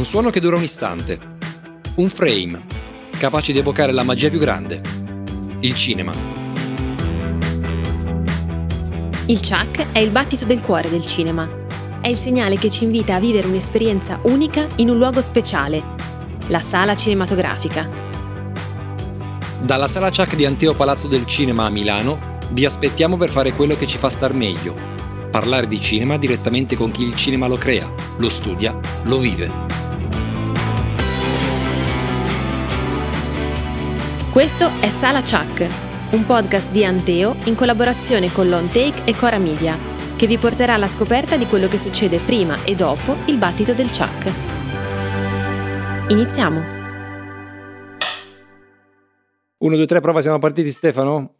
Un suono che dura un istante. Un frame, capace di evocare la magia più grande. Il cinema. Il Chuck è il battito del cuore del cinema. È il segnale che ci invita a vivere un'esperienza unica in un luogo speciale, la sala cinematografica. Dalla sala Chuck di Anteo Palazzo del Cinema a Milano vi aspettiamo per fare quello che ci fa star meglio. Parlare di cinema direttamente con chi il cinema lo crea, lo studia, lo vive. Questo è Sala Chuck, un podcast di Anteo in collaborazione con Lone Take e Cora Media, che vi porterà alla scoperta di quello che succede prima e dopo il battito del Chuck. Iniziamo! 1, 2, 3, prova, siamo partiti Stefano?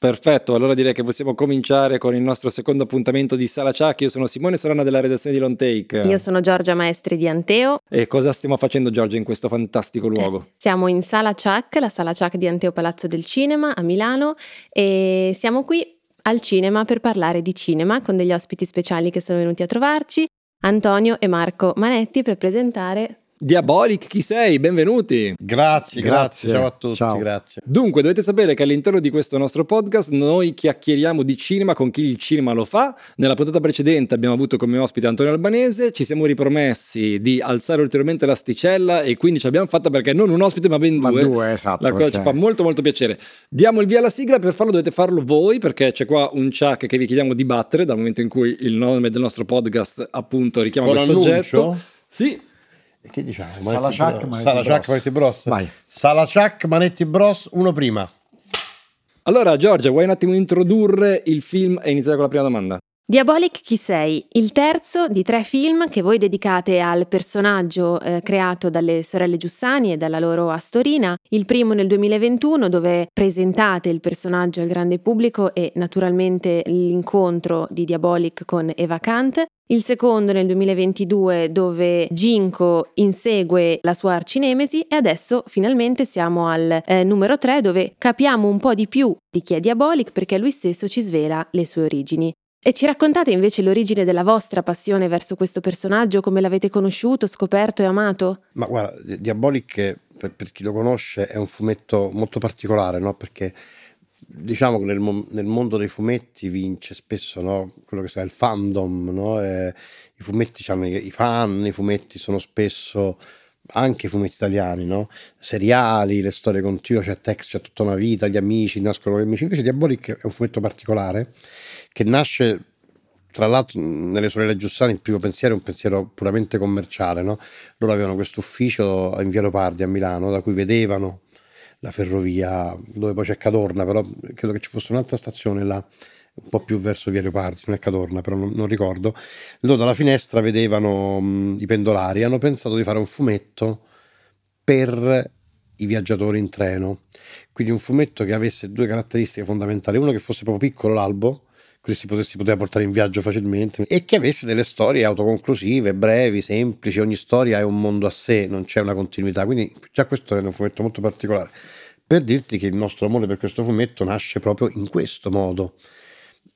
Perfetto, allora direi che possiamo cominciare con il nostro secondo appuntamento di Sala Chuck. Io sono Simone Solana della redazione di Long Take. Io sono Giorgia Maestri di Anteo. E cosa stiamo facendo Giorgia in questo fantastico luogo? Eh, siamo in Sala Chuck, la Sala Chuck di Anteo Palazzo del Cinema a Milano e siamo qui al cinema per parlare di cinema con degli ospiti speciali che sono venuti a trovarci, Antonio e Marco Manetti per presentare Diabolic, chi sei? Benvenuti. Grazie, grazie, grazie, ciao a tutti, ciao. grazie. Dunque, dovete sapere che all'interno di questo nostro podcast noi chiacchieriamo di cinema con chi il cinema lo fa. Nella puntata precedente abbiamo avuto come ospite Antonio Albanese, ci siamo ripromessi di alzare ulteriormente l'asticella e quindi ci abbiamo fatta perché non un ospite ma ben ma due. due esatto, La cosa okay. ci fa molto molto piacere. Diamo il via alla sigla, per farlo dovete farlo voi perché c'è qua un chuck che vi chiediamo di battere dal momento in cui il nome del nostro podcast appunto richiama con questo oggetto. Sì, che diciamo? Salachak, Manetti, Salachak, Manetti Bros. Vai. Salachak, Manetti Bros, uno prima. Allora, Giorgia, vuoi un attimo introdurre il film e iniziare con la prima domanda? Diabolic Chi sei? Il terzo di tre film che voi dedicate al personaggio eh, creato dalle sorelle Giussani e dalla loro Astorina. Il primo nel 2021 dove presentate il personaggio al grande pubblico e naturalmente l'incontro di Diabolic con Eva Kant. Il secondo nel 2022 dove Ginko insegue la sua arcinemesi e adesso finalmente siamo al eh, numero 3 dove capiamo un po' di più di chi è Diabolic perché lui stesso ci svela le sue origini. E ci raccontate invece l'origine della vostra passione verso questo personaggio, come l'avete conosciuto, scoperto e amato? Ma guarda, Diabolic, per, per chi lo conosce, è un fumetto molto particolare, no? Perché diciamo che nel, nel, mondo dei fumetti vince spesso no? quello che si chiama il fandom, no? i fumetti i, i fan, i fumetti sono spesso anche fumetti italiani, no? seriali, le storie continue, c'è text, c'è tutta una vita, gli amici, nascono gli amici. Invece Diabolic è un fumetto particolare che nasce, tra l'altro, nelle sorelle Giussani, il primo pensiero è un pensiero puramente commerciale. No? Loro avevano questo ufficio in Via Leopardi a Milano, da cui vedevano la ferrovia, dove poi c'è Cadorna, però credo che ci fosse un'altra stazione là un po' più verso Via Leopardi, non è Cadorna, però non, non ricordo. Loro dalla finestra vedevano mh, i pendolari hanno pensato di fare un fumetto per i viaggiatori in treno. Quindi un fumetto che avesse due caratteristiche fondamentali: uno che fosse proprio piccolo l'albo, così si, potesse, si poteva portare in viaggio facilmente, e che avesse delle storie autoconclusive, brevi, semplici. Ogni storia è un mondo a sé, non c'è una continuità. Quindi già questo è un fumetto molto particolare. Per dirti che il nostro amore per questo fumetto nasce proprio in questo modo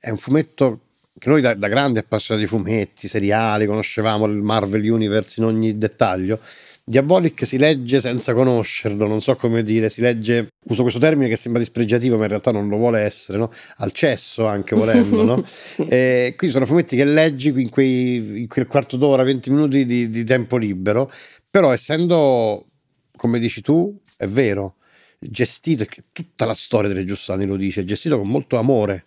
è un fumetto che noi da, da grandi appassionati di fumetti, seriali, conoscevamo il Marvel Universe in ogni dettaglio. Diabolic si legge senza conoscerlo, non so come dire, si legge, uso questo termine che sembra dispregiativo, ma in realtà non lo vuole essere, no? al cesso anche volendo. no? e quindi sono fumetti che leggi in, quei, in quel quarto d'ora, 20 minuti di, di tempo libero, però essendo, come dici tu, è vero, gestito, tutta la storia delle Giussani lo dice, gestito con molto amore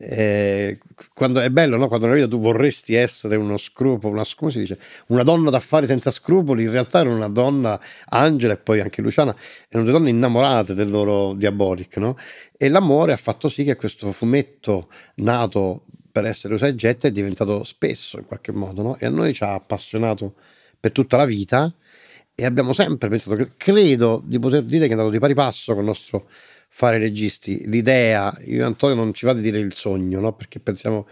eh, quando è bello, no? quando nella vita tu vorresti essere uno scrupolo, una, come si dice, una donna d'affari senza scrupoli, in realtà era una donna, Angela e poi anche Luciana, erano due donne innamorate del loro Diabolic, no? E l'amore ha fatto sì che questo fumetto nato per essere usa e getta è diventato spesso in qualche modo, no? E a noi ci ha appassionato per tutta la vita e abbiamo sempre pensato, credo di poter dire che è andato di pari passo con il nostro fare registi. L'idea, io e Antonio non ci va di dire il sogno, no? perché pensiamo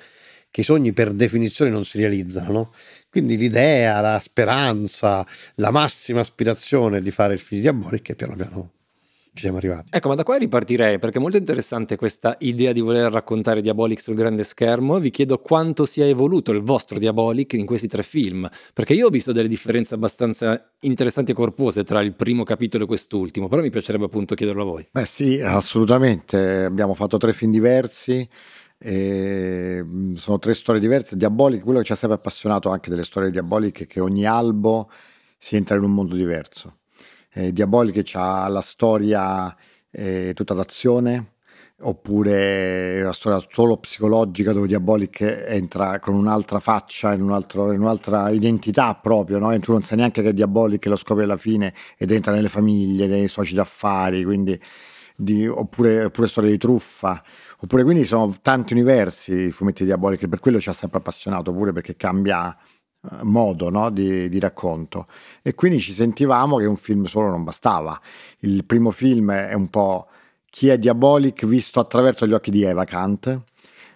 che i sogni per definizione non si realizzano. No? Quindi l'idea, la speranza, la massima aspirazione di fare il film di Diabolic è piano piano ci siamo arrivati. Ecco, ma da qua ripartirei perché è molto interessante questa idea di voler raccontare Diabolic sul grande schermo. Vi chiedo quanto sia evoluto il vostro Diabolic in questi tre film, perché io ho visto delle differenze abbastanza interessanti e corpose tra il primo capitolo e quest'ultimo, però mi piacerebbe appunto chiederlo a voi. Beh sì, assolutamente, abbiamo fatto tre film diversi. sono tre storie diverse. Diabolic, quello che ci ha sempre appassionato anche delle storie diaboliche è che ogni albo si entra in un mondo diverso eh, Diaboliche c'ha la storia eh, tutta d'azione, oppure la storia solo psicologica dove Diabolic entra con un'altra faccia, in, un altro, in un'altra identità proprio, no? e tu non sai neanche che è Diabolic lo scopri alla fine ed entra nelle famiglie, nei soci d'affari, quindi, di, oppure, oppure storie di truffa, oppure quindi sono tanti universi i fumetti Diabolic, per quello ci ha sempre appassionato, pure perché cambia modo no, di, di, racconto e quindi ci sentivamo che un film solo non bastava. Il primo film è un po' chi è Diabolic visto attraverso gli occhi di Eva Kant.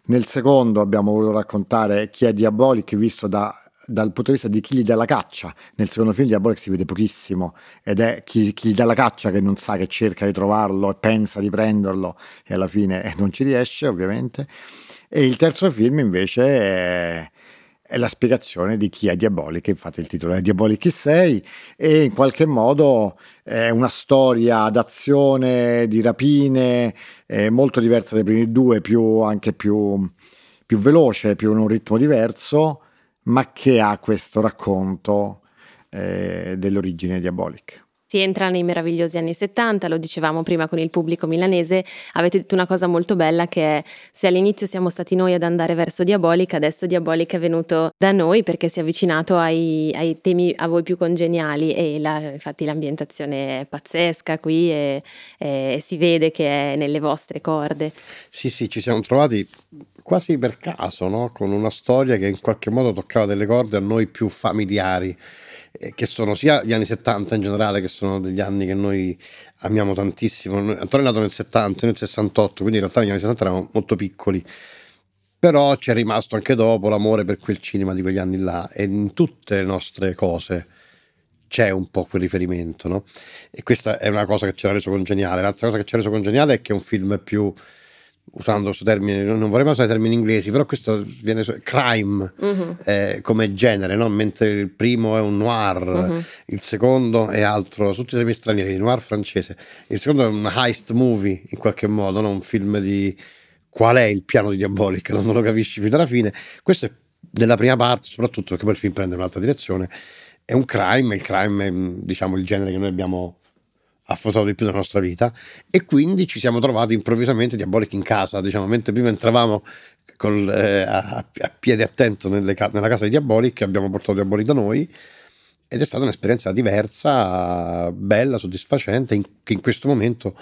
Nel secondo abbiamo voluto raccontare chi è Diabolic visto da, dal punto di vista di chi gli dà la caccia. Nel secondo film Diabolic si vede pochissimo ed è chi, chi, gli dà la caccia che non sa che cerca di trovarlo e pensa di prenderlo e alla fine non ci riesce ovviamente. E il terzo film invece è è la spiegazione di chi è Diabolic, infatti il titolo è Diabolic chi sei e in qualche modo è una storia d'azione, di rapine, molto diversa dai primi due, più, anche più, più veloce, più in un ritmo diverso, ma che ha questo racconto eh, dell'origine Diabolic. Si entra nei meravigliosi anni 70, lo dicevamo prima con il pubblico milanese, avete detto una cosa molto bella che è se all'inizio siamo stati noi ad andare verso Diabolic, adesso Diabolic è venuto da noi perché si è avvicinato ai, ai temi a voi più congeniali e la, infatti l'ambientazione è pazzesca qui e, e si vede che è nelle vostre corde. Sì, sì, ci siamo trovati quasi per caso, no? con una storia che in qualche modo toccava delle corde a noi più familiari che sono sia gli anni 70 in generale, che sono degli anni che noi amiamo tantissimo. Antonio è nato nel 70, nel 68, quindi in realtà negli anni 60 eravamo molto piccoli. Però ci è rimasto anche dopo l'amore per quel cinema di quegli anni là e in tutte le nostre cose c'è un po' quel riferimento, no? E questa è una cosa che ci ha reso congeniale. L'altra cosa che ci ha reso congeniale è che è un film più usando questo termine, non vorrei mai usare termini inglesi, però questo viene crime uh-huh. eh, come genere, no? mentre il primo è un noir, uh-huh. il secondo è altro, tutti i temi stranieri, noir francese, il secondo è un heist movie in qualche modo, no? un film di qual è il piano di Diabolic, non lo capisci fino alla fine. Questo è nella prima parte, soprattutto perché poi il film prende un'altra direzione. È un crime, il crime è diciamo il genere che noi abbiamo affrontato di più nella nostra vita e quindi ci siamo trovati improvvisamente Diabolic in casa, diciamo, mentre prima entravamo col, eh, a, a, piede attento nelle, nella casa di Diabolic, abbiamo portato Diabolic da noi ed è stata un'esperienza diversa, bella, soddisfacente, in, che in questo momento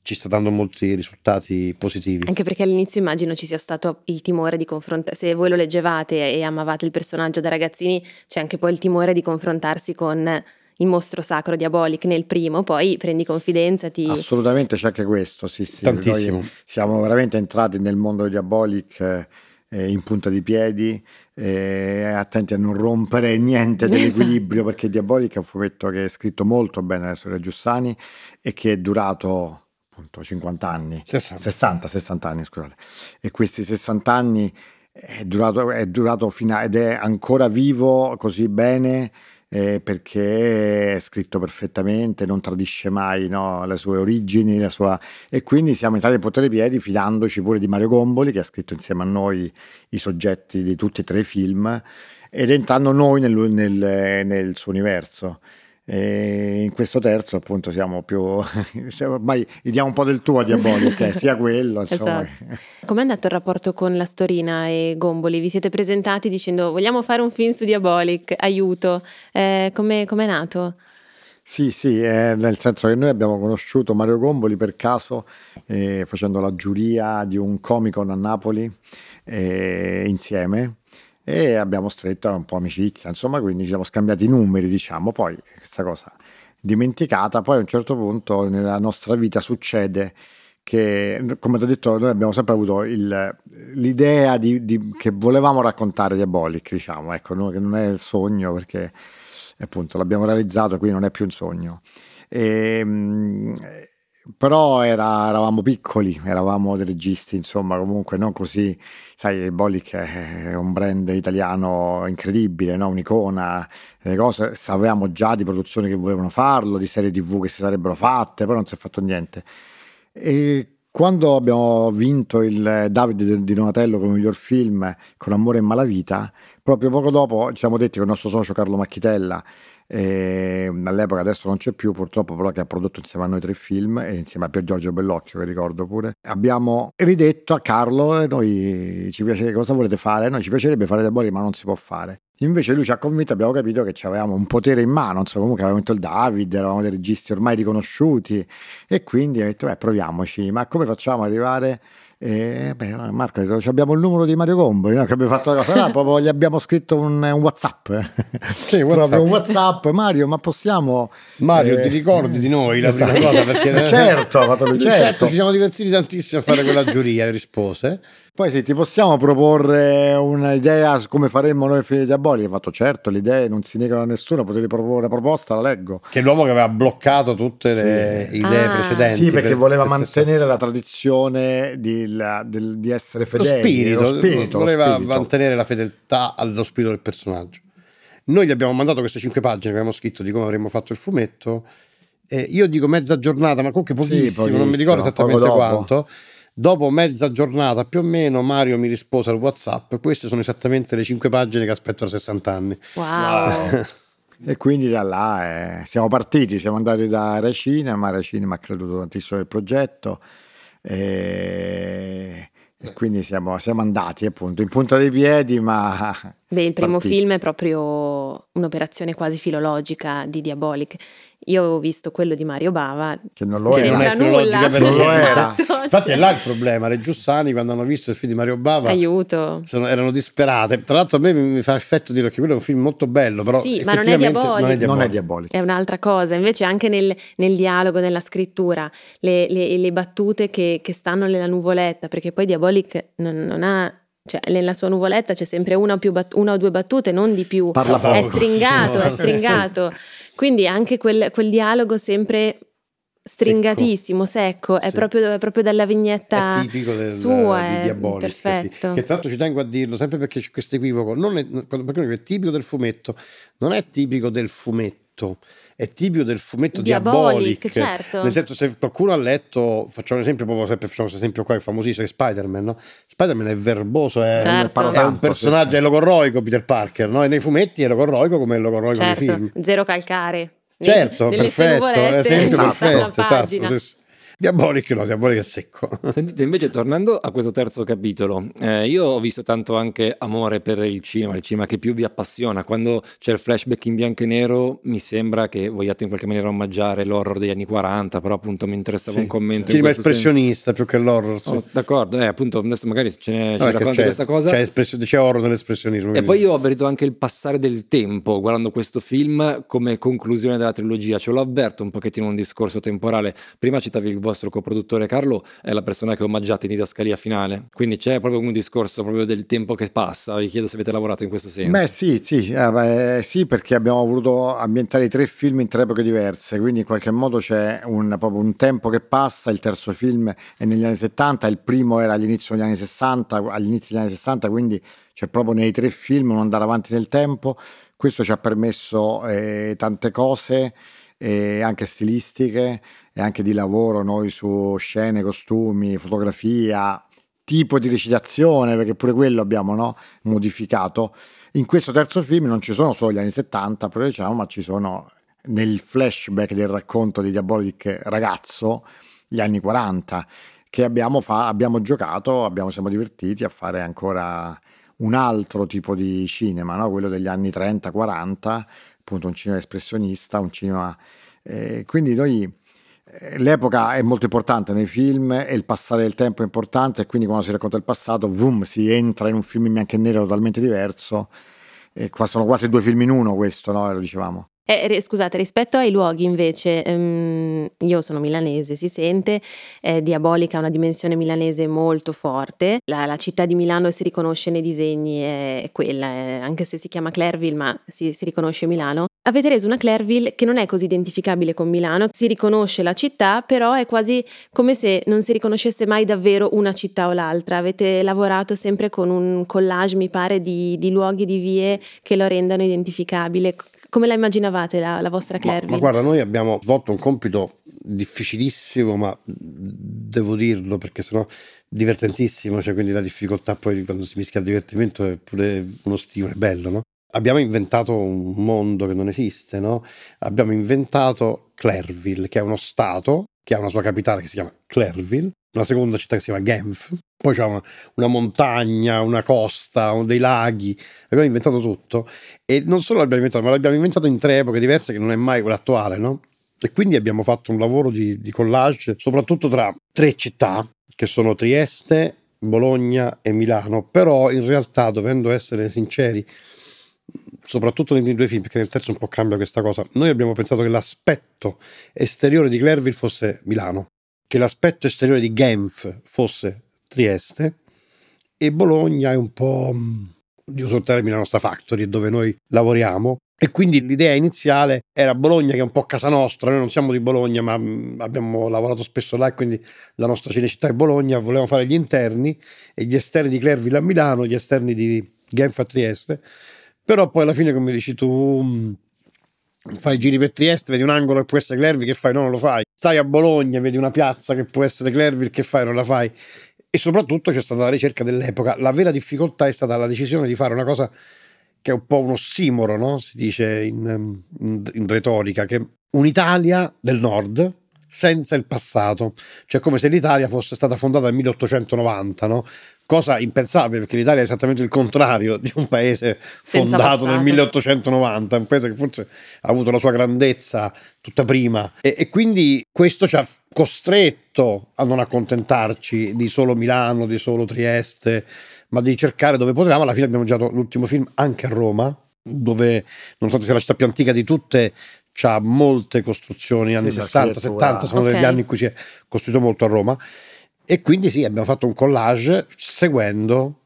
ci sta dando molti risultati positivi. Anche perché all'inizio immagino ci sia stato il timore di confrontarsi, se voi lo leggevate e amavate il personaggio da ragazzini, c'è anche poi il timore di confrontarsi con il mostro sacro Diabolic nel primo, poi prendi confidenza. Ti... Assolutamente c'è anche questo, sì, sì. Tantissimo. Noi siamo veramente entrati nel mondo di Diabolic eh, in punta di piedi, eh, attenti a non rompere niente dell'equilibrio, perché Diabolic è un fumetto che è scritto molto bene da Storia Giussani e che è durato appunto 50 anni, 60. 60, 60 anni, scusate. E questi 60 anni è durato, è durato fino a, ed è ancora vivo così bene eh, perché è scritto perfettamente, non tradisce mai no, le sue origini, la sua... e quindi siamo entrati a potere piedi fidandoci pure di Mario Gomboli che ha scritto insieme a noi i soggetti di tutti e tre i film ed entrando noi nel, nel, nel suo universo. E in questo terzo appunto siamo più ormai gli diamo un po' del tuo a Diabolic sia quello insomma. Esatto. com'è andato il rapporto con la Storina e Gomboli? vi siete presentati dicendo vogliamo fare un film su Diabolic aiuto eh, come è nato? Sì, sì, eh, nel senso che noi abbiamo conosciuto Mario Gomboli per caso eh, facendo la giuria di un Comic-Con a Napoli eh, insieme e abbiamo stretto un po' amicizia, insomma, quindi ci siamo scambiati i numeri, diciamo, poi questa cosa dimenticata, poi a un certo punto nella nostra vita succede che, come ti ho detto, noi abbiamo sempre avuto il, l'idea di, di, che volevamo raccontare Diabolic, diciamo, ecco, no, che non è il sogno perché appunto l'abbiamo realizzato, quindi non è più un sogno. E, però era, eravamo piccoli, eravamo dei registi, insomma, comunque non così, sai, Bolic è un brand italiano incredibile, no? un'icona, le cose, sapevamo già di produzioni che volevano farlo, di serie tv che si sarebbero fatte, però non si è fatto niente. E quando abbiamo vinto il Davide di Donatello come miglior film con Amore e Malavita, proprio poco dopo ci siamo detti con il nostro socio Carlo Macchitella e all'epoca adesso non c'è più purtroppo però che ha prodotto insieme a noi tre film e insieme a Pier Giorgio Bellocchio che ricordo pure abbiamo ridetto a Carlo noi ci piace cosa volete fare? Noi ci piacerebbe fare dei boli ma non si può fare Invece lui ci ha convinto, abbiamo capito che avevamo un potere in mano, insomma, comunque avevamo vinto il David, eravamo dei registi ormai riconosciuti e quindi ha detto, beh, proviamoci, ma come facciamo ad arrivare e beh, Marco abbiamo il numero di Mario Gomboli no? che abbiamo fatto la cosa là, proprio gli abbiamo scritto un, un Whatsapp sì, WhatsApp. un Whatsapp Mario ma possiamo Mario eh... ti ricordi di noi la prima cosa perché certo, fatto certo. certo ci siamo divertiti tantissimo a fare quella giuria rispose poi sì, ti possiamo proporre un'idea su come faremmo noi figli diabolici? Ho fatto certo, le idee non si negano a nessuno, potete proporre una proposta, la leggo. Che è l'uomo che aveva bloccato tutte le idee ah. precedenti. Sì, perché per, voleva per mantenere la tradizione di, la, del, di essere fedeli. Lo spirito, lo spirito voleva lo spirito. mantenere la fedeltà allo spirito del personaggio. Noi gli abbiamo mandato queste cinque pagine che abbiamo scritto di come avremmo fatto il fumetto. Eh, io dico mezza giornata, ma comunque pochissimo, sì, pochissimo non mi ricordo esattamente quanto Dopo mezza giornata più o meno Mario mi rispose al WhatsApp. Queste sono esattamente le cinque pagine che aspetto da 60 anni. Wow. e quindi da là eh, siamo partiti, siamo andati da Re Cinema, Re Cinema ha creduto tantissimo nel progetto. E e quindi siamo, siamo, andati appunto in punta dei piedi, ma... Beh, il primo partiti. film è proprio un'operazione quasi filologica di Diabolic. Io avevo visto quello di Mario Bava. Che non lo era. Non è filologica per non lo era. Infatti è là il problema. Le Giussani quando hanno visto il film di Mario Bava... Aiuto. Sono, erano disperate. Tra l'altro a me mi, fa effetto dire che quello è un film molto bello, però sì, ma non è, non è diabolico. Non è diabolico. È un'altra cosa. Invece anche nel, nel dialogo, nella scrittura, le, le, le battute che, che stanno nella nuvoletta, perché poi Diabolic Diabolic non, non ha cioè nella sua nuvoletta c'è sempre una o, bat- una o, due battute, non di più. Parla poco. È stringato, è stringato. Quindi anche quel, quel, dialogo sempre stringatissimo, secco, secco. È, proprio, è, proprio, dalla vignetta è tipico del, sua, di Diabolic, perfetto. Sì. Che tra l'altro ci tengo a dirlo, sempre perché c'è questo equivoco, non è, perché è tipico del fumetto, non è tipico del fumetto è tipico del fumetto Diabolic, Diabolic certo. nel senso se qualcuno ha letto facciamo un esempio proprio sempre facciamo questo esempio qua è famosissimo è Spider-Man no? Spider-Man è verboso è, certo. è un personaggio è logorroico Peter Parker no? e nei fumetti è logorroico come è logorroico certo. nei film zero calcare certo perfetto esempio esatto. perfetto esatto Diabolic no, Diabolic è secco. Sentite, invece tornando a questo terzo capitolo, eh, io ho visto tanto anche amore per il cinema, il cinema che più vi appassiona. Quando c'è il flashback in bianco e nero mi sembra che vogliate in qualche maniera omaggiare l'horror degli anni 40, però appunto mi interessava sì. un commento. Cinema espressionista senso. più che l'horror. Sì. Oh, d'accordo, eh, appunto adesso magari ce ne, no, ce racconti questa cosa. C'è, c'è horror nell'espressionismo. E poi io ho avvertito anche il passare del tempo guardando questo film come conclusione della trilogia, ce l'ho avverto un pochettino un discorso temporale. Prima citavi il vostro coproduttore Carlo è la persona che omaggiate in didascalia finale, quindi c'è proprio un discorso proprio del tempo che passa, vi chiedo se avete lavorato in questo senso. Beh sì, sì, eh, beh, sì perché abbiamo voluto ambientare i tre film in tre epoche diverse, quindi in qualche modo c'è un, proprio un tempo che passa, il terzo film è negli anni 70, il primo era all'inizio degli anni 60, all'inizio degli anni 60, quindi c'è proprio nei tre film un andare avanti nel tempo, questo ci ha permesso eh, tante cose, eh, anche stilistiche, e anche di lavoro noi su scene, costumi, fotografia, tipo di recitazione, perché pure quello abbiamo no? modificato. In questo terzo film non ci sono solo gli anni 70, però diciamo, ma ci sono nel flashback del racconto di Diabolic ragazzo gli anni 40 che abbiamo, fa- abbiamo giocato, abbiamo, siamo divertiti a fare ancora un altro tipo di cinema, no? quello degli anni 30-40, appunto un cinema espressionista, un cinema... Eh, quindi noi l'epoca è molto importante nei film e il passare del tempo è importante e quindi quando si racconta il passato, boom, si entra in un film in bianco e nero totalmente diverso. E qua sono quasi due film in uno questo, no? Lo dicevamo. Eh, scusate, rispetto ai luoghi invece, um, io sono milanese, si sente, è diabolica, una dimensione milanese molto forte, la, la, città di Milano si riconosce nei disegni, è quella, è, anche se si chiama Clairville, ma si, si, riconosce Milano. Avete reso una Clairville che non è così identificabile con Milano, si riconosce la città, però è quasi come se non si riconoscesse mai davvero una città o l'altra. Avete lavorato sempre con un collage, mi pare, di, di luoghi, di vie che lo rendano identificabile. Come la immaginavate la, la vostra Clairville? Ma, ma guarda, noi abbiamo svolto un compito difficilissimo, ma devo dirlo perché sennò divertentissimo, cioè quindi la difficoltà poi quando si mischia il divertimento è pure uno stimolo, è bello, no? Abbiamo inventato un mondo che non esiste, no? Abbiamo inventato Clairville, che è uno stato che ha una sua capitale che si chiama Clairville, una seconda città che si chiama Genf, poi c'è una, una, montagna, una costa, dei laghi, abbiamo inventato tutto e non solo l'abbiamo inventato, ma l'abbiamo inventato in tre epoche diverse che non è mai quella attuale, no? E quindi abbiamo fatto un lavoro di, di collage, soprattutto tra tre città, che sono Trieste, Bologna e Milano, però in realtà, dovendo essere sinceri, soprattutto nei primi due film, perché nel terzo un po' cambia questa cosa, noi abbiamo pensato che l'aspetto esteriore di Clerville fosse Milano, che l'aspetto esteriore di Genf fosse Trieste e Bologna è un po', io uso il termine, la nostra factory, dove noi lavoriamo, e quindi l'idea iniziale era Bologna, che è un po' casa nostra. Noi non siamo di Bologna, ma mm, abbiamo lavorato spesso là, quindi la nostra cinecittà è Bologna. Volevamo fare gli interni e gli esterni di Clerville a Milano, gli esterni di Genf a Trieste. Però poi alla fine, come dici tu, mm, fai giri per Trieste, vedi un angolo che può essere Clerville, che fai? No, non lo fai. Stai a Bologna, vedi una piazza che può essere Clerville, che fai? Non la fai. E soprattutto c'è stata la ricerca dell'epoca. La vera difficoltà è stata la decisione di fare una cosa che è un po' un ossimoro, no? si dice in, in, in retorica, che un'Italia del nord senza il passato, cioè come se l'Italia fosse stata fondata nel 1890, no? Cosa impensabile perché l'Italia è esattamente il contrario di un paese fondato nel 1890, un paese che forse ha avuto la sua grandezza tutta prima e, e, quindi questo ci ha costretto a non accontentarci di solo Milano, di solo Trieste, ma di cercare dove potevamo. Alla fine abbiamo girato l'ultimo film anche a Roma, dove nonostante sia la città più antica di tutte, ha molte costruzioni anni sì, 60, 70, sono okay. degli anni in cui si è costruito molto a Roma. E quindi sì, abbiamo fatto un collage seguendo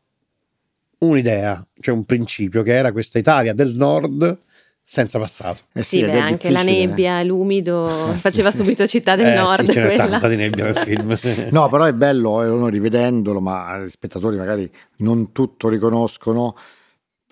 un'idea, cioè un principio che era questa Italia del nord senza passato. Eh sì, sì beh, anche la nebbia, l'umido, faceva subito città del eh, nord. Sì, c'è tanta di nebbia nel film. Sì. No, però è bello, eh, uno rivedendolo, ma gli spettatori magari non tutto riconoscono,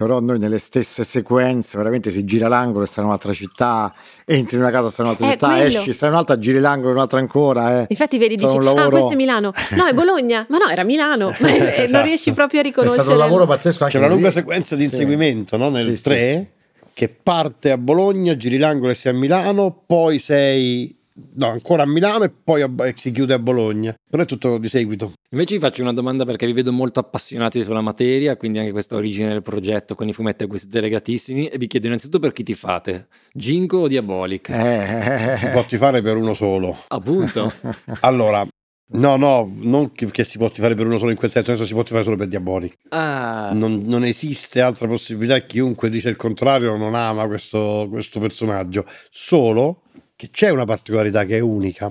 però noi nelle stesse sequenze veramente si gira l'angolo e sta in un'altra città, entri in una casa, sta in un'altra eh, città, quello. esci, sta in un'altra, giri l'angolo, un'altra ancora. Eh. Infatti vedi, dici, ah, lavoro... ah questo è Milano, no è Bologna, ma no era Milano, esatto. non riesci proprio a riconoscere. È stato un lavoro pazzesco. C'è una lunga sequenza di inseguimento no? nel 3 che parte a Bologna, giri l'angolo e sei a Milano, poi sei no, ancora a Milano e poi a, si chiude a Bologna. Non è tutto di seguito. Invece vi faccio una domanda perché vi vedo molto appassionati sulla materia, quindi anche questa origine del progetto con i fumetti a cui siete legatissimi e vi chiedo innanzitutto per chi ti fate, Ginko o Diabolic? Eh, si può tifare per uno solo. Appunto. allora, No, no, non che, che, si può fare per uno solo in quel senso, adesso si può fare solo per Diabolic. Ah. Non, non, esiste altra possibilità. Chiunque dice il contrario non ama questo, questo personaggio. Solo che c'è una particolarità che è unica,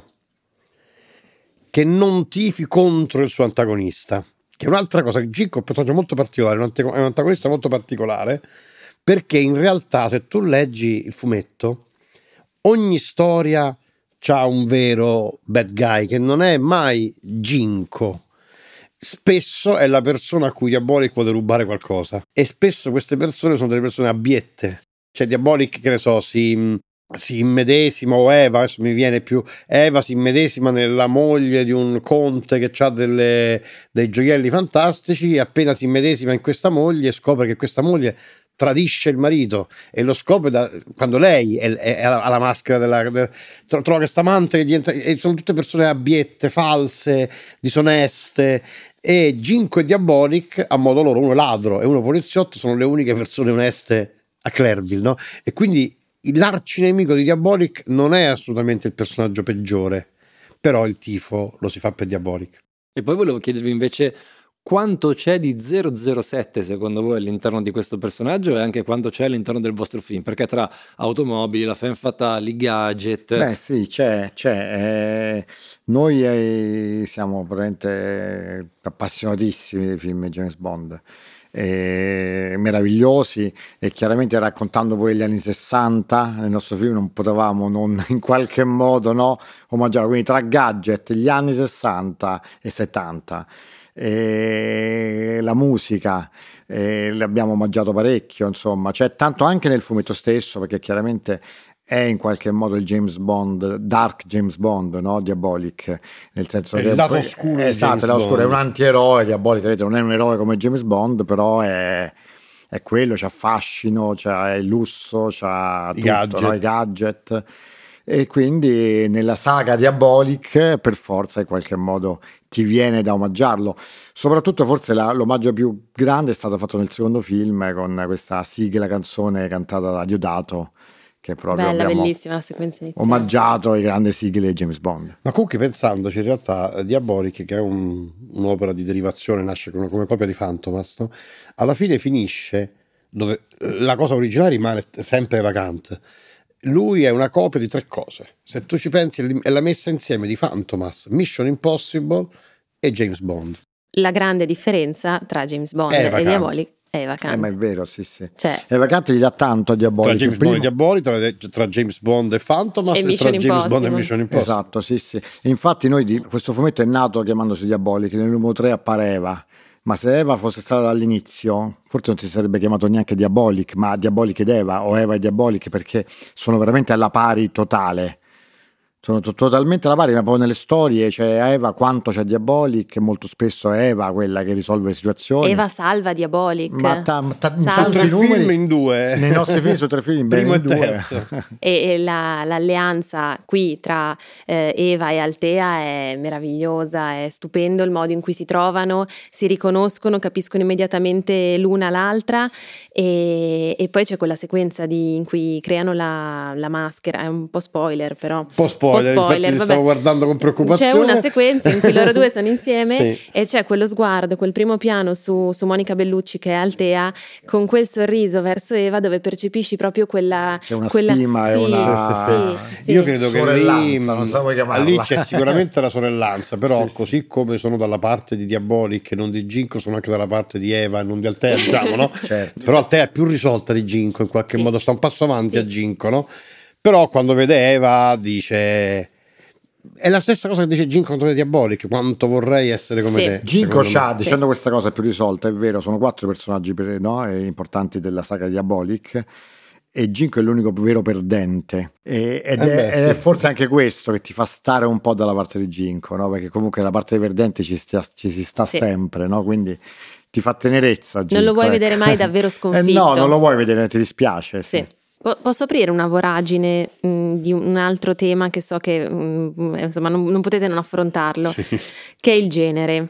che non tifi contro il suo antagonista. Che è un'altra cosa. Gicco è un personaggio molto particolare, è un antagonista molto particolare, perché in realtà se tu leggi il fumetto, ogni storia c'ha un vero bad guy che non è mai Ginko. Spesso è la persona a cui Diabolic vuole rubare qualcosa e spesso queste persone sono delle persone abiette. Cioè Diabolic, che ne so, si, si immedesima o Eva, mi viene più Eva si immedesima nella moglie di un conte che ha delle, dei gioielli fantastici appena si immedesima in questa moglie scopre che questa moglie tradisce il marito e lo scopre da, quando lei è, è, alla, alla maschera della, de, trova questa amante e sono tutte persone abiette, false, disoneste e Ginko e Diabolic a modo loro uno è ladro e uno poliziotto sono le uniche persone oneste a Clerville no? e quindi l'arcinemico di Diabolic non è assolutamente il personaggio peggiore però il tifo lo si fa per Diabolic e poi volevo chiedervi invece quanto c'è di 007 secondo voi all'interno di questo personaggio e anche quanto c'è all'interno del vostro film? Perché tra automobili, la femme fatale, i gadget... Beh sì, c'è, c'è. Eh, noi eh, siamo veramente appassionatissimi dei film James Bond eh, meravigliosi e chiaramente raccontando pure gli anni 60 nel nostro film non potevamo non in qualche modo no, omaggiare. Quindi tra gadget gli anni 60 e 70 e la musica eh, l'abbiamo omaggiato parecchio insomma. C'è tanto anche nel fumetto stesso perché chiaramente è in qualche modo il James Bond, Dark James Bond, no? Diabolic, nel senso è che il lato oscuro esatto, lato oscuro, è un antieroe Diabolic, vedete, non è un eroe come James Bond, però è, è quello, c'ha fascino, c'ha il lusso, c'ha I tutto, gadget. No? i gadget. E quindi nella saga Diabolic per forza in qualche modo ti viene da omaggiarlo. Soprattutto forse la, l'omaggio più grande è stato fatto nel secondo film con questa sigla canzone cantata da Diodato che proprio Bella, abbiamo bellissima la sequenza iniziale. omaggiato le grandi sigle di James Bond. Ma comunque pensandoci, in realtà eh, Diabolic, che è un- un'opera di derivazione, nasce come, come copia di Fantomas, no? alla fine finisce dove eh, la cosa originale rimane sempre vacante. Lui è una copia di tre cose. Se tu ci pensi, è è la messa insieme di Fantomas, Mission Impossible e James Bond. La grande differenza tra James Bond È e. Diabolic è Eh, vacante. ma è vero, sì, sì. Cioè, E vacante gli dà tanto a Tra Diabolic. James il primo- Bond e Diabolic, tra, tra James Bond e Fantomas E e, tra James Bond e. Mission Impossible. Esatto, sì, sì. Infatti noi di- questo fumetto è nato chiamandosi Diabolic, nel numero 3 appare Eva, ma se Eva fosse stata dall'inizio, forse non si sarebbe chiamato neanche Diabolic, ma Diabolic ed Eva, o Eva e Diabolic, perché sono veramente alla pari totale. Sono to- totalmente alla pari, ma poi nelle storie c'è Eva quanto c'è Diabolic, molto spesso è Eva quella che risolve le situazioni. Eva salva Diabolic. ma ta- ta-. Sono tre film numeri, in due. nei nostri film sono tre film, Primo e in due. terzo. E, e la- l'alleanza qui tra eh, Eva e Altea è meravigliosa, è stupendo il modo in cui si trovano, si riconoscono, capiscono immediatamente l'una l'altra e, e poi c'è quella sequenza di- in cui creano la, la maschera, è un po' spoiler però. Un po' spoiler, po' spoiler, infatti stavo guardando con preoccupazione. C'è una sequenza in cui loro due sono insieme Sì. e c'è quello sguardo, quel primo piano su, su Monica Bellucci che è Altea, con quel sorriso verso Eva dove percepisci proprio quella... C'è una quella- stima e sì, una- sì, sì. Io credo che lì, non so come chiamarla. lì c'è sicuramente la sorellanza, però Sì, sì. così come sono dalla parte di Diabolic e non di Ginko, sono anche dalla parte di Eva e non di Altea, diciamo, no? Certo. Però Altea è più risolta di Ginko, in qualche Sì. modo sta un passo avanti Sì. a Ginko, no? Però quando vede Eva dice... È la stessa cosa che dice Ginko contro Diabolic, quanto vorrei essere come Sì. te. Ginko c'ha, dicendo questa cosa, è più risolta, è vero, sono quattro personaggi per- no, eh, importanti della saga Diabolic e Ginko è l'unico vero perdente E- ed, Eh è, beh, ed è sì. forse anche questo che ti fa stare un po' dalla parte di Ginko, no? perché comunque la parte dei perdenti ci, stia- ci si sta Sì. sempre, no? quindi ti fa tenerezza. Ginko, Non lo vuoi ecco. vedere mai davvero Eh sconfitto. no, non lo vuoi vedere, ti dispiace. Sì. Sì. Po- Posso aprire una voragine mh, di un altro tema che so che mh, insomma non, non potete non affrontarlo, Sì. che è il genere.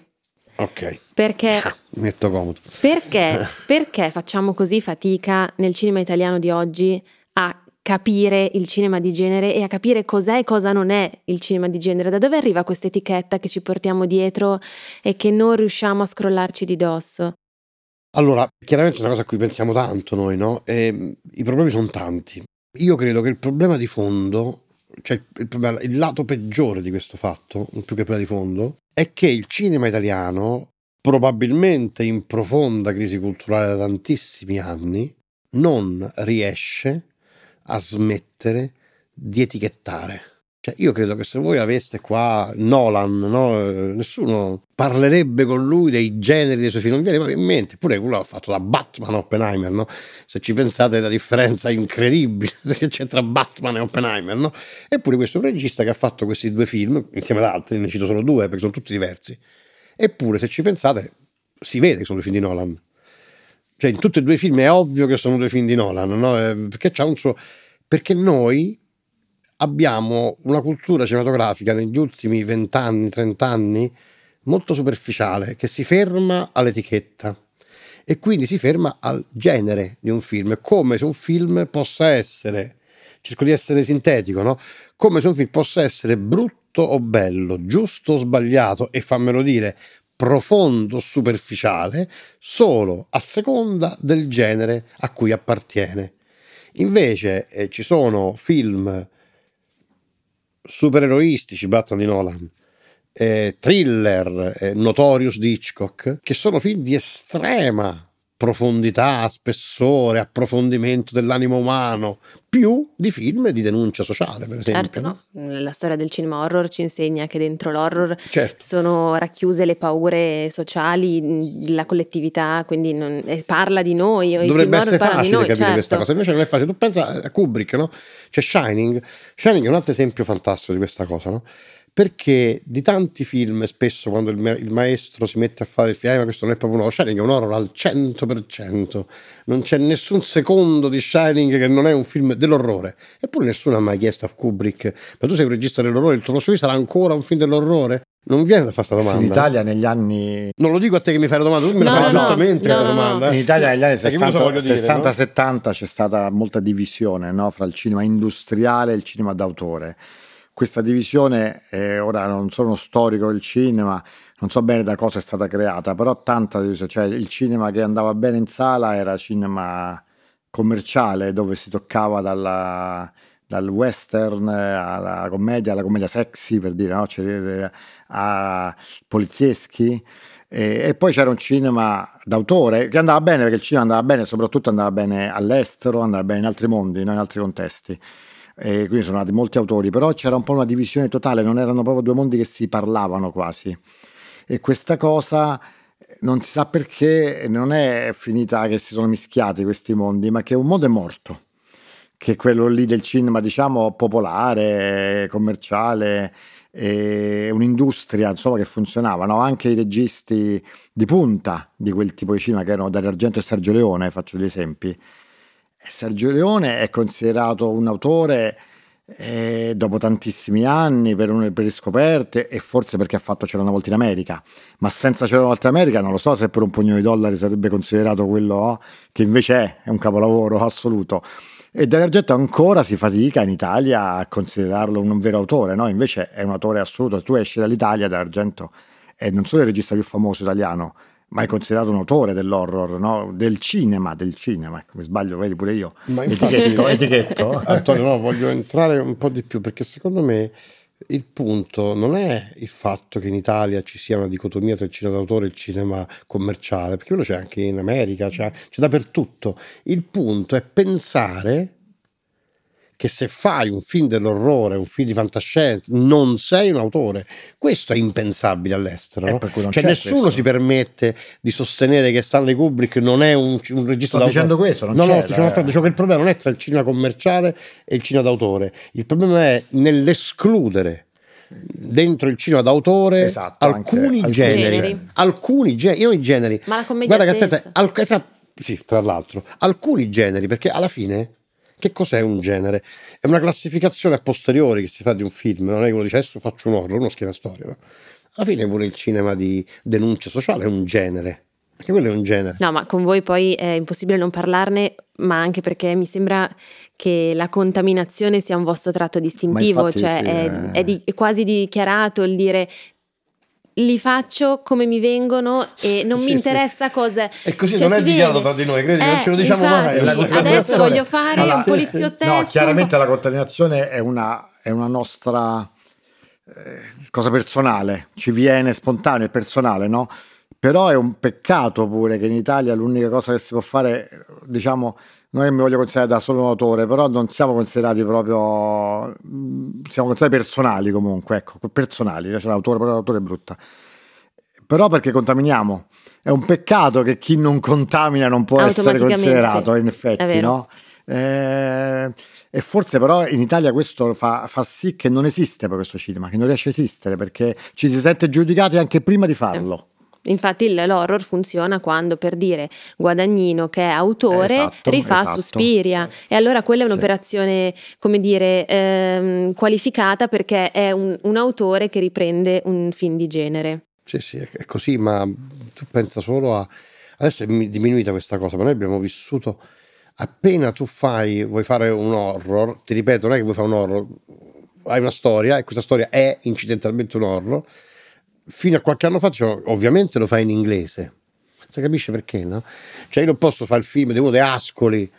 Ok, Perché, metto comodo. perché, perché facciamo così fatica nel cinema italiano di oggi a capire il cinema di genere e a capire cos'è e cosa non è il cinema di genere? Da dove arriva questa etichetta che ci portiamo dietro e che non riusciamo a scrollarci di dosso? Allora, chiaramente è una cosa a cui pensiamo tanto noi, no? E, I problemi sono tanti. Io credo che il problema di fondo, cioè il, problema- il lato peggiore di questo fatto, più che il problema di fondo, è che il cinema italiano, probabilmente in profonda crisi culturale da tantissimi anni, non riesce a smettere di etichettare. Cioè, io credo che se voi aveste qua Nolan, no? Eh, nessuno parlerebbe con lui dei generi dei suoi film, non viene mai in mente. Pure quello ha fatto da Batman Oppenheimer, no? Se ci pensate, la differenza incredibile che c'è tra Batman e Oppenheimer, no? Eppure questo regista che ha fatto questi due film, insieme ad altri, ne cito solo due perché sono tutti diversi. Eppure, se ci pensate, si vede che sono due film di Nolan. Cioè, in tutti e due i film è ovvio che sono due film di Nolan, no? Eh, Perché c'ha un suo. Perché noi abbiamo una cultura cinematografica negli ultimi vent'anni, trent'anni molto superficiale che si ferma all'etichetta e quindi si ferma al genere di un film, come se un film possa essere, cerco di essere sintetico, no? come se un film possa essere brutto o bello, giusto o sbagliato e fammelo dire, profondo superficiale, solo a seconda del genere a cui appartiene. Invece eh, ci sono film supereroistici, Batman di Nolan, eh, thriller, eh, Notorious di Hitchcock, che sono film di estrema profondità, spessore, approfondimento dell'animo umano, più di film di denuncia sociale, per esempio. Certo, no? la storia del cinema horror ci insegna che dentro l'horror certo. sono racchiuse le paure sociali, la collettività, quindi non, eh, parla di noi. Dovrebbe essere facile noi, capire certo. questa cosa, invece non è facile. Tu pensa a Kubrick, no? C'è Shining, Shining è un altro esempio fantastico di questa cosa, no? Perché di tanti film spesso quando il, il, maestro si mette a fare il film, eh, ma questo non è proprio uno Shining è un horror al 100%, non c'è nessun secondo di Shining che non è un film dell'orrore, eppure nessuno ha mai chiesto a Kubrick, ma tu sei un regista dell'orrore, il tuo sarà ancora un film dell'orrore? Non viene da fare questa domanda. in Italia negli anni... Non lo dico a te che mi fai la domanda, tu me la fai no, giustamente no, questa no, domanda. In Italia negli anni 60-70 c'è stata molta divisione fra il cinema industriale e il cinema d'autore questa divisione, eh, ora non sono storico del cinema, non so bene da cosa è stata creata, però tanta divisione, cioè il cinema che andava bene in sala era cinema commerciale dove si toccava dalla, dal western alla commedia, alla commedia sexy per dire, no? cioè, a polizieschi. E, e, poi c'era un cinema d'autore che andava bene perché il cinema andava bene, soprattutto andava bene all'estero, andava bene in altri mondi, no? in altri contesti e quindi sono nati molti autori, però c'era un po' una divisione totale, non erano proprio due mondi che si parlavano quasi. E questa cosa non si sa perché non è finita che si sono mischiati questi mondi, ma che un mondo è morto, che è quello lì del cinema, diciamo, popolare, commerciale, un'industria insomma, che funzionava, no? anche i registi di punta di quel tipo di cinema che erano Dario Argento e Sergio Leone, faccio degli esempi, Sergio Leone è considerato un autore eh, dopo tantissimi anni per, un, per scoperte e forse perché ha fatto C'era una volta in America, ma senza C'era una volta in America non lo so se per un pugno di dollari sarebbe considerato quello che invece è, è un capolavoro assoluto. E Dario Argento ancora si fatica in Italia a considerarlo un vero autore, no? invece è un autore assoluto. Tu esci dall'Italia, Dario Argento è non solo il regista più famoso italiano, ma è considerato un autore dell'horror, no? del cinema, del cinema, mi sbaglio, vedi pure io. Ma infatti, etichetto, etichetto. Antonio, no, voglio entrare un po' di più perché secondo me il punto non è il fatto che in Italia ci sia una dicotomia tra il cinema d'autore e il cinema commerciale, perché quello c'è anche in America, c'è, c'è dappertutto. Il punto è pensare che se fai un film dell'orrore, un film di fantascienza, non sei un autore. Questo è impensabile all'estero. Eh, no? Cioè nessuno questo. si permette di sostenere che Stanley Kubrick non è un, un regista Sto dicendo questo, non no, c'è. No, diciamo, eh. dicevo che il problema non è tra il cinema commerciale e il cinema d'autore. Il problema è nell'escludere dentro il cinema d'autore esatto, alcuni anche, generi, generi. Alcuni generi. Io i generi. Ma la commedia Guarda che attenta, al, esatto, sì, tra l'altro. Alcuni generi, perché alla fine che cos'è un genere? È una classificazione a posteriori che si fa di un film, non è che uno dice adesso faccio un horror, uno scrive una storia. No? Alla fine pure il cinema di denuncia sociale è un genere. Anche quello è un genere. No, ma con voi poi è impossibile non parlarne, ma anche perché mi sembra che la contaminazione sia un vostro tratto distintivo, cioè sì, è, eh. è di- è quasi dichiarato il dire li faccio come mi vengono e non Sì, mi sì. interessa cosa. E così Cioè, non è dichiarato tra di noi, credi? non Eh, ce lo diciamo infatti, mai. Adesso voglio fare Allora, un sì, poliziottesco. No, chiaramente la contaminazione è una, è una nostra eh, cosa personale, ci viene spontaneo e personale, no? Però è un peccato pure che in Italia l'unica cosa che si può fare, diciamo, non è che mi voglio considerare da solo un autore, però non siamo considerati proprio, mm, siamo considerati personali comunque, ecco, personali, cioè l'autore, però l'autore è brutta. Però perché contaminiamo. È un peccato che chi non contamina non può essere considerato, in effetti, no? Eh, e forse però in Italia questo fa, fa sì che non esiste questo cinema, che non riesce a esistere perché ci si sente giudicati anche prima di farlo. Infatti l'horror funziona quando per dire Guadagnino che è autore Esatto, rifà esatto. Suspiria e allora quella è Sì. un'operazione come dire ehm, qualificata perché è un, un autore che riprende un film di genere. Sì, sì, è così, ma tu pensa solo a... Adesso è mi- diminuita questa cosa, ma noi abbiamo vissuto... Appena tu fai, vuoi fare un horror, ti ripeto, non è che vuoi fare un horror, hai una storia e questa storia è incidentalmente un horror, fino a qualche anno fa, dicevano, ovviamente lo fai in inglese. Si capisce perché, no? Cioè io non posso fare il film di uno dei Ascoli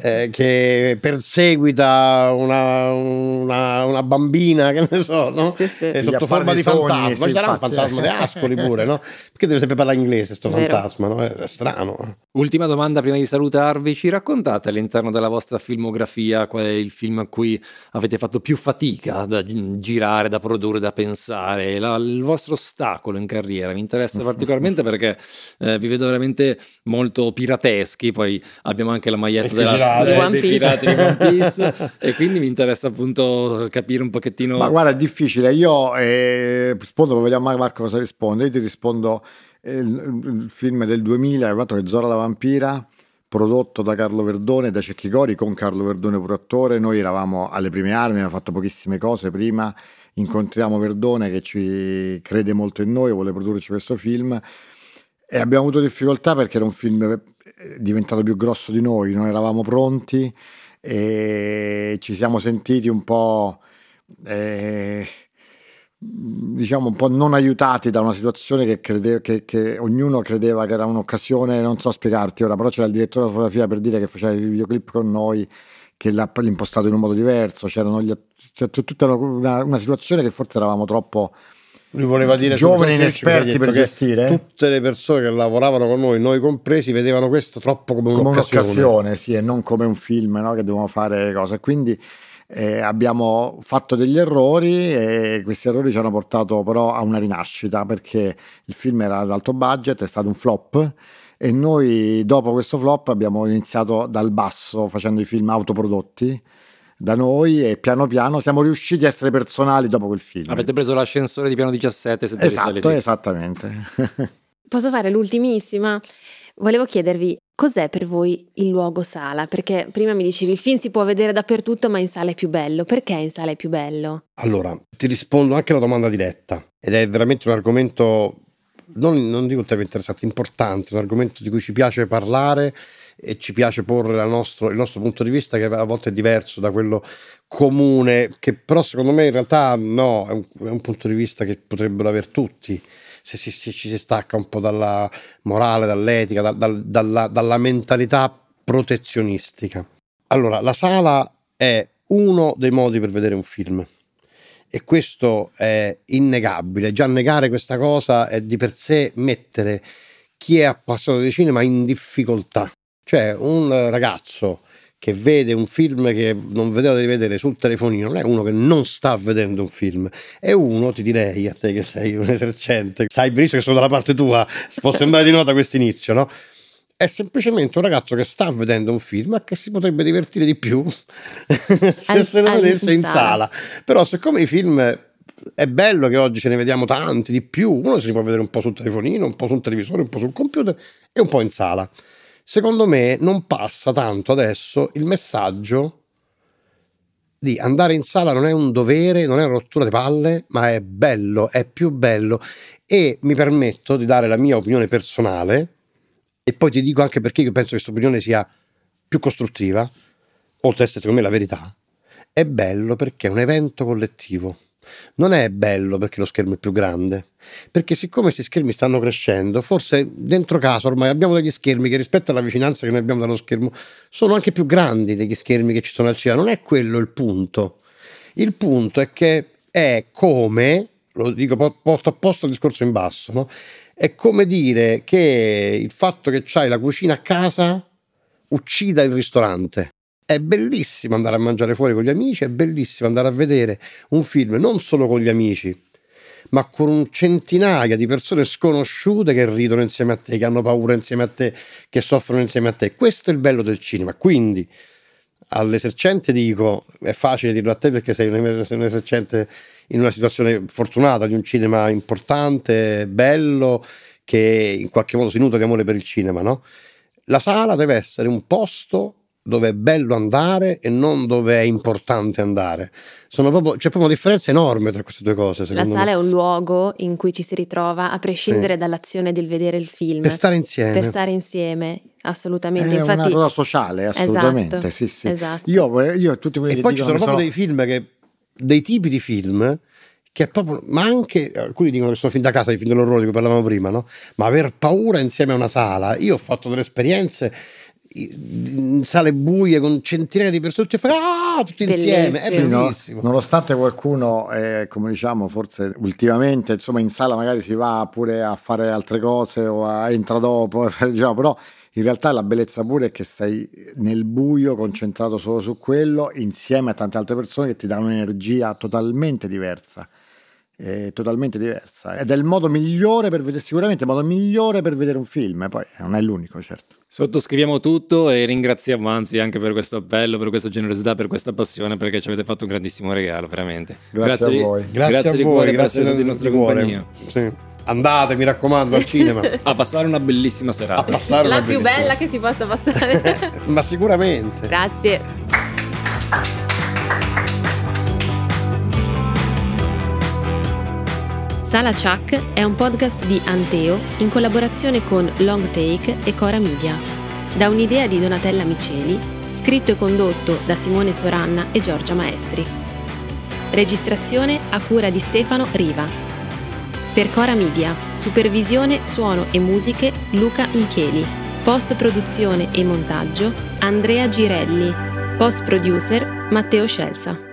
eh, che perseguita una, una, una, bambina, che ne so, no? Sì, sì. Eh, sotto forma di fantasma. Sì, C'era un fantasma di Ascoli pure, no? Perché deve sempre parlare inglese sto fantasma, no? È strano. Ultima domanda prima di salutarvi, ci raccontate all'interno della vostra filmografia qual è il film a cui avete fatto più fatica da girare, da produrre, da pensare, la, il vostro ostacolo in carriera? Mi interessa particolarmente perché eh, vi vedo veramente molto pirateschi, poi abbiamo anche la maglietta della, di One dei pirati di One Piece. E quindi mi interessa appunto capire un pochettino... Ma guarda, è difficile, io eh, rispondo, vediamo Marco cosa risponde, io ti rispondo eh, il, il film del 2000, il fatto che Zora la vampira prodotto da Carlo Verdone e da Cecchi Cori con Carlo Verdone pure attore. Noi eravamo alle prime armi, abbiamo fatto pochissime cose prima. Incontriamo Verdone che ci crede molto in noi, vuole produrci questo film. E abbiamo avuto difficoltà perché era un film diventato più grosso di noi, non eravamo pronti e ci siamo sentiti un po'... Eh, diciamo un po' non aiutati da una situazione che, crede, che, che, ognuno credeva che era un'occasione, non so spiegarti ora, però c'era il direttore della fotografia per dire che faceva il videoclip con noi, che l'ha impostato in un modo diverso, c'era tutta una, una, situazione che forse eravamo troppo lui voleva dire giovani inesperti per gestire. Tutte le persone che lavoravano con noi, noi compresi, vedevano questo troppo come, come un'occasione. un'occasione, sì, e non come un film no? che dovevamo fare cose. Quindi eh, abbiamo fatto degli errori e questi errori ci hanno portato però a una rinascita perché il film era ad alto budget, è stato un flop e noi dopo questo flop abbiamo iniziato dal basso facendo i film autoprodotti da noi e piano piano siamo riusciti a essere personali dopo quel film. Avete preso l'ascensore di piano 17 Esatto, esattamente. Posso fare l'ultimissima? Volevo chiedervi cos'è per voi il luogo sala? Perché prima mi dicevi il film si può vedere dappertutto, ma in sala è più bello. Perché in sala è più bello? Allora, ti rispondo anche alla domanda diretta ed è veramente un argomento, non, non dico te interessante, importante, un argomento di cui ci piace parlare e ci piace porre nostro, il nostro punto di vista che a volte è diverso da quello comune, che però secondo me in realtà no, è un, è un punto di vista che potrebbero avere tutti se, si, se ci si stacca un po' dalla morale, dall'etica, da, da, dalla, dalla mentalità protezionistica. Allora, la sala è uno dei modi per vedere un film e questo è innegabile. Già negare questa cosa è di per sé mettere chi è appassionato di cinema in difficoltà. Cioè, un ragazzo che vede un film che non vedeva di vedere sul telefonino, non è uno che non sta vedendo un film, è uno, ti direi a te che sei un esercente, sai benissimo che sono dalla parte tua, può sembrare di nota questo inizio, no? È semplicemente un ragazzo che sta vedendo un film e che si potrebbe divertire di più se Al, se lo vedesse in sala. Però siccome i film è bello che oggi ce ne vediamo tanti di più, uno si può vedere un po' sul telefonino, un po' sul televisore, un po' sul computer e un po' in sala secondo me non passa tanto adesso il messaggio di andare in sala non è un dovere, non è una rottura di palle, ma è bello, è più bello e mi permetto di dare la mia opinione personale e poi ti dico anche perché io penso che questa opinione sia più costruttiva, oltre ad essere secondo me la verità. È bello perché è un evento collettivo non è bello perché lo schermo è più grande, perché siccome questi schermi stanno crescendo, forse dentro casa ormai abbiamo degli schermi che rispetto alla vicinanza che noi abbiamo dallo schermo sono anche più grandi degli schermi che ci sono al cinema, non è quello il punto. Il punto è che è come, lo dico porto apposta il discorso in basso, no? è come dire che il fatto che c'hai la cucina a casa uccida il ristorante. È bellissimo andare a mangiare fuori con gli amici, è bellissimo andare a vedere un film non solo con gli amici, ma con un centinaia di persone sconosciute che ridono insieme a te, che hanno paura insieme a te, che soffrono insieme a te. Questo è il bello del cinema. Quindi all'esercente dico, è facile dirlo a te perché sei un, sei un esercente in una situazione fortunata di un cinema importante, bello, che in qualche modo si nutre di amore per il cinema, no? La sala deve essere un posto dove è bello andare e non dove è importante andare. Proprio, c'è proprio una differenza enorme tra queste due cose. La sala me. è un luogo in cui ci si ritrova a prescindere sì. dall'azione del vedere il film. Per stare insieme. Per stare insieme, assolutamente. È Infatti, una cosa sociale, assolutamente. Esatto, sì, sì. Esatto. Io, io tutti quelli e poi ci sono proprio sono... dei film che, dei tipi di film che è proprio, ma anche alcuni dicono che sono fin da casa i film dell'orrore di cui parlavamo prima, no? Ma aver paura insieme a una sala, io ho fatto delle esperienze in sale buie con centinaia di persone tutti, ah, tutti insieme. È Bellissimo. bellissimo. Nonostante qualcuno, eh, come diciamo, forse ultimamente, insomma, in sala magari si va pure a fare altre cose o a, entra dopo, diciamo, però in realtà la bellezza pure è che stai nel buio, concentrato solo su quello, insieme a tante altre persone che ti danno un'energia totalmente diversa. Eh, totalmente diversa ed è il modo migliore per vedere sicuramente il modo migliore per vedere un film poi non è l'unico certo Sottoscriviamo tutto e ringraziamo anzi anche per questo appello, per questa generosità, per questa passione, perché ci avete fatto un grandissimo regalo, veramente. Grazie a di- voi. Grazie, di a voi, cuore grazie essere stati in di nostra compagnia. Sì. Andate, mi raccomando, al cinema. A passare una bellissima a serata. passare La una più bella che si possa passare. Ma sicuramente. Grazie. Sala Chuck è un podcast di Anteo in collaborazione con Long Take e Cora Media. Da un'idea di Donatella Miceli, scritto e condotto da Simone Soranna e Giorgia Maestri. Registrazione a cura di Stefano Riva. Per Cora Media, supervisione, suono e musiche Luca Micheli. Post produzione e montaggio Andrea Girelli. Post producer Matteo Scelsa.